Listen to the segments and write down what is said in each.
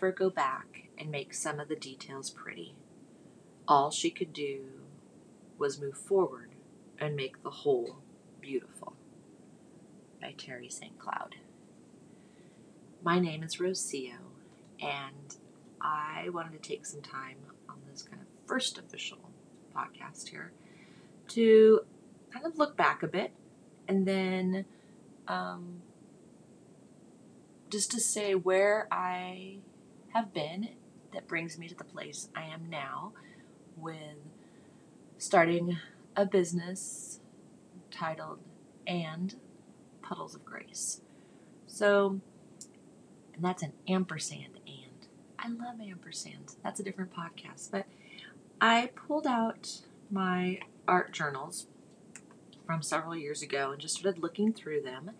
Never go back and make some of the details pretty. All she could do was move forward and make the whole beautiful. By Terri St. Cloud. My name is Rocio, and I wanted to take some time on this kind of first official podcast here to kind of look back a bit and then um, just to say where I have been that brings me to the place I am now with starting a business titled And Puddles of Grace. So, and that's an ampersand and. I love ampersands. That's a different podcast. But I pulled out my art journals from several years ago and just started looking through them.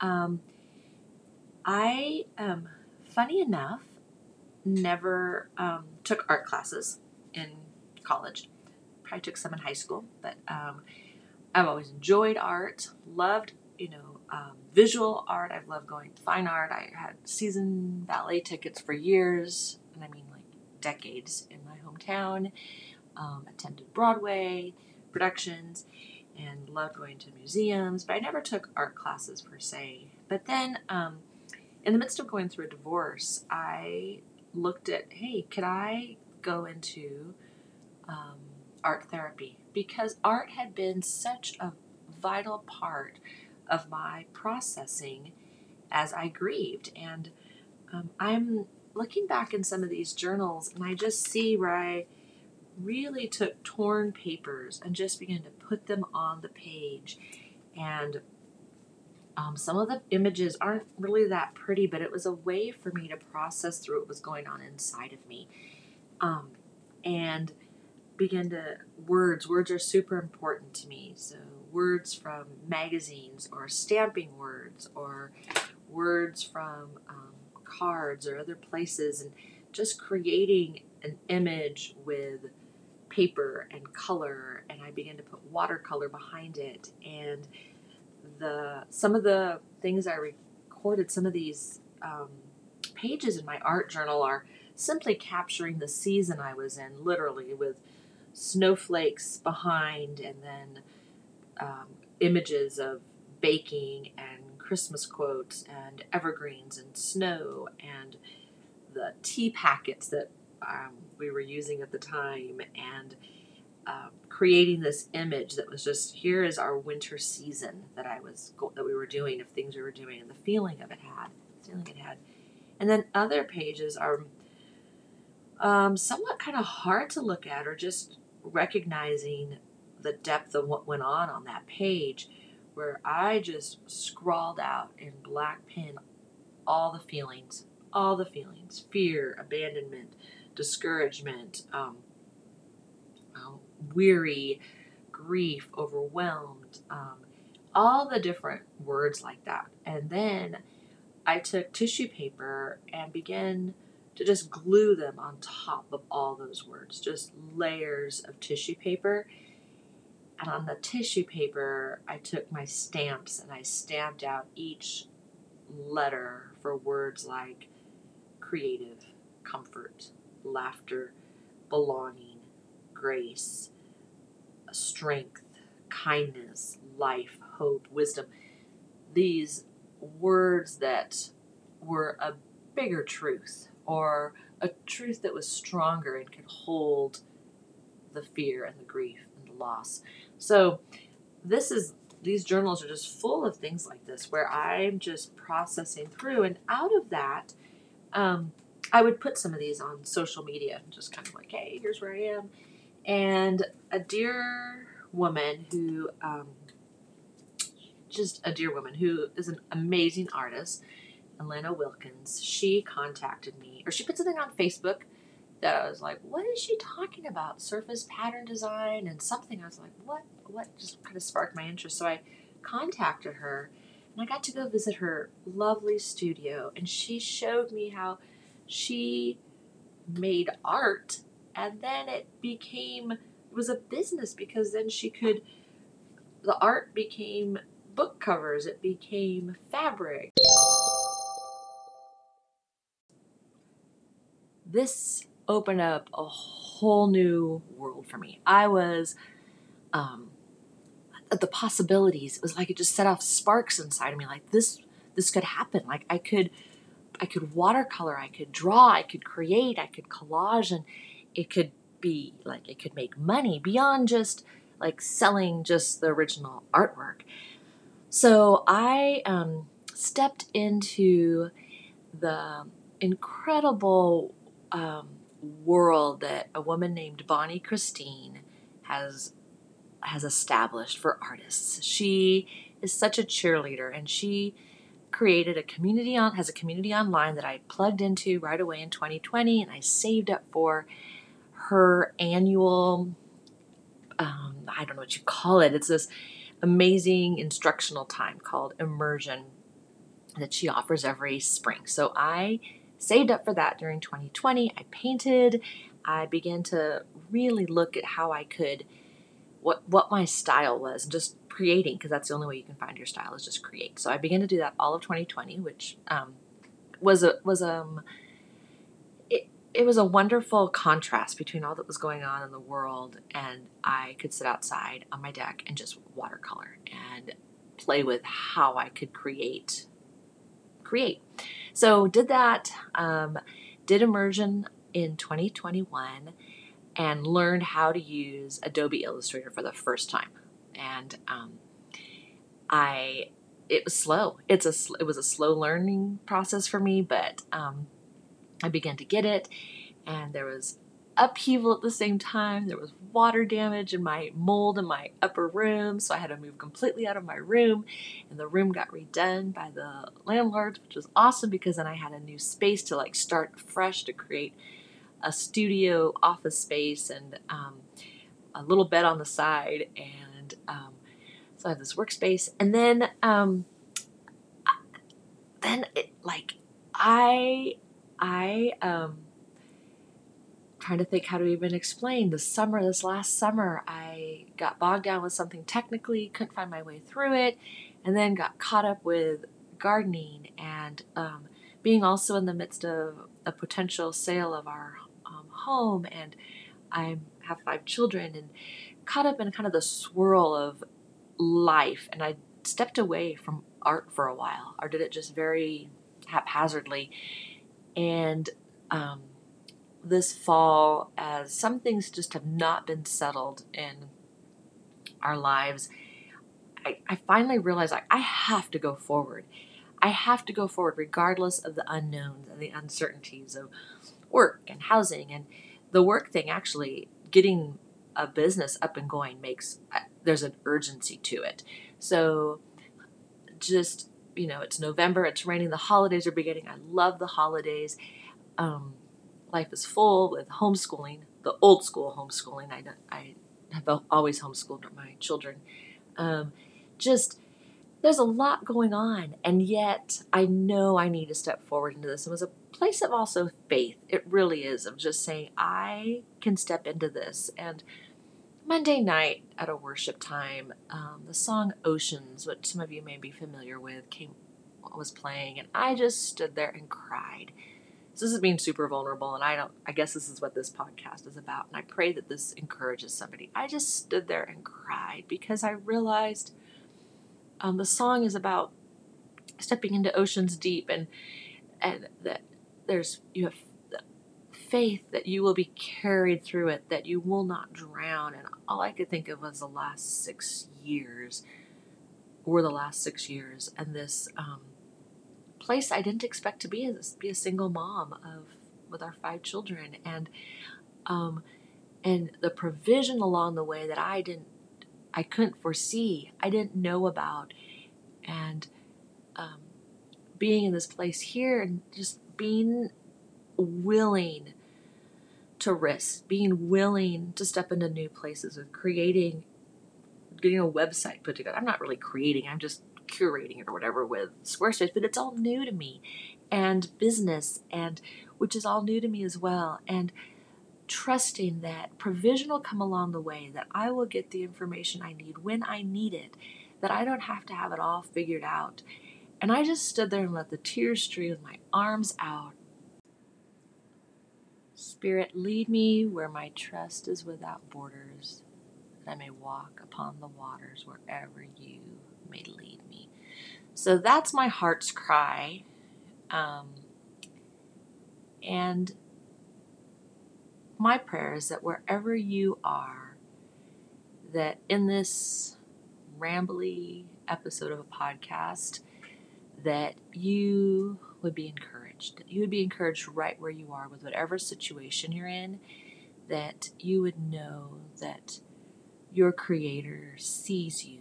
Um, I, um, funny enough, never um, took art classes in college. Probably took some in high school, but um, I've always enjoyed art, loved, you know, um, visual art. I've loved going to fine art. I had season ballet tickets for years, and I mean like decades in my hometown. Um, attended Broadway productions and loved going to museums, but I never took art classes per se. But then, um, in the midst of going through a divorce, I looked at, hey, could I go into um, art therapy? Because art had been such a vital part of my processing as I grieved. And um, I'm looking back in some of these journals, and I just see where I really took torn papers and just began to put them on the page. And um, some of the images aren't really that pretty, but it was a way for me to process through what was going on inside of me. Um, and begin to words words are super important to me so words from magazines or stamping words or words from um, cards or other places and just creating an image with paper and color and I began to put watercolor behind it and the some of the things I recorded some of these um, pages in my art journal are simply capturing the season I was in literally with snowflakes behind and then um, images of baking and Christmas quotes and evergreens and snow and the tea packets that um, we were using at the time and uh, creating this image that was just here is our winter season that I was that we were doing of things we were doing and the feeling of it had feeling it had. And then other pages are um, somewhat kind of hard to look at or just recognizing the depth of what went on on that page where I just scrawled out in black pen all the feelings all the feelings fear abandonment discouragement, um, weary, grief, overwhelmed, um, all the different words like that. And then I took tissue paper and began to just glue them on top of all those words, just layers of tissue paper. And on the tissue paper, I took my stamps and I stamped out each letter for words like creative, comfort, laughter, belonging, grace, strength, kindness, life, hope, wisdom. These words that were a bigger truth or a truth that was stronger and could hold the fear and the grief and the loss. So, this is these journals are just full of things like this where I'm just processing through, and out of that, um, I would put some of these on social media, and just kind of like, hey, here's where I am. And a dear woman who, um, just a dear woman who is an amazing artist, Elena Wilkins, she contacted me, or she put something on Facebook that I was like, what is she talking about? Surface pattern design and something. I was like, what? What just kind of sparked my interest. So I contacted her and I got to go visit her lovely studio and she showed me how she made art and then it became it was a business because then she could the art became book covers it became fabric this opened up a whole new world for me. I was, um, the possibilities. It was like it just set off sparks inside of me. Like this, this could happen. Like I could, I could watercolor. I could draw. I could create. I could collage, and it could be like it could make money beyond just like selling just the original artwork. So I um, stepped into the incredible um, world that a woman named Bonnie Christine has has established for artists. She is such a cheerleader, and she created a community on has a community online that I plugged into right away in 2020, and I saved up for her annual. Um, I don't know what you call it. It's this amazing instructional time called immersion that she offers every spring. So I saved up for that during 2020. I painted. I began to really look at how I could what what my style was and just creating because that's the only way you can find your style is just create. So I began to do that all of 2020, which um, was a was um it was a wonderful contrast between all that was going on in the world and I could sit outside on my deck and just watercolor and play with how I could create create. So did that, um, did immersion in 2021 and learned how to use Adobe Illustrator for the first time. And um, I, it was slow. It's a, it was a slow learning process for me, but um, I began to get it, and there was upheaval at the same time. There was water damage in my mold in my upper room, so I had to move completely out of my room. And the room got redone by the landlords, which was awesome because then I had a new space to like start fresh to create a studio office space and um, a little bed on the side. And um, so I have this workspace. And then, um, then it, like, I, I, um, trying to think how to even explain. The summer, this last summer, I got bogged down with something technically, couldn't find my way through it, and then got caught up with gardening and um, being also in the midst of a potential sale of our um, home. And I have five children and caught up in kind of the swirl of life. And I stepped away from art for a while, or did it just very haphazardly. And um, this fall as some things just have not been settled in our lives. I, I finally realized like I have to go forward. I have to go forward regardless of the unknowns and the uncertainties of work and housing and the work thing actually getting a business up and going makes uh, there's an urgency to it. So just you know, it's November, it's raining, the holidays are beginning. I love the holidays. Um, life is full with homeschooling, the old school homeschooling. I, I have always homeschooled my children. Um, just there's a lot going on, and yet I know I need to step forward into this. It was a place of also faith. It really is of just saying I can step into this. And Monday night at a worship time, um, the song "Oceans," which some of you may be familiar with, came was playing, and I just stood there and cried so this is being super vulnerable, and I don't. I guess this is what this podcast is about, and I pray that this encourages somebody. I just stood there and cried because I realized um, the song is about stepping into oceans deep, and and that there's you have faith that you will be carried through it, that you will not drown. And all I could think of was the last six years, or the last six years, and this. Um, place I didn't expect to be as be a single mom of with our five children and um and the provision along the way that I didn't I couldn't foresee I didn't know about and um, being in this place here and just being willing to risk being willing to step into new places and creating getting a website put together. I'm not really creating I'm just curating it or whatever with Squarespace, but it's all new to me. And business and which is all new to me as well. And trusting that provision will come along the way that I will get the information I need when I need it that I don't have to have it all figured out. And I just stood there and let the tears stream with my arms out Spirit, lead me where my trust is without borders, that I may walk upon the waters wherever you may lead me. So that's my heart's cry. Um, and my prayer is that wherever you are, that in this rambly episode of a podcast, that you would be encouraged, that you would be encouraged right where you are with whatever situation you're in, that you would know that your Creator sees you,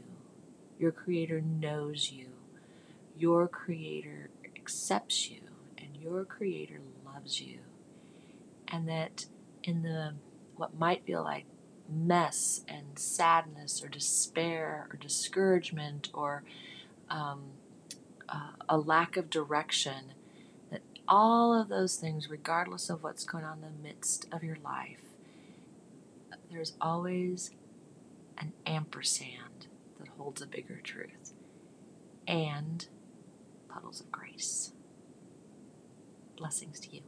your Creator knows you, your Creator accepts you, and your Creator loves you, and that in the what might feel like mess and sadness or despair or discouragement or um, uh, a lack of direction, all of those things, regardless of what's going on in the midst of your life, there's always an ampersand that holds a bigger truth and puddles of grace. Blessings to you.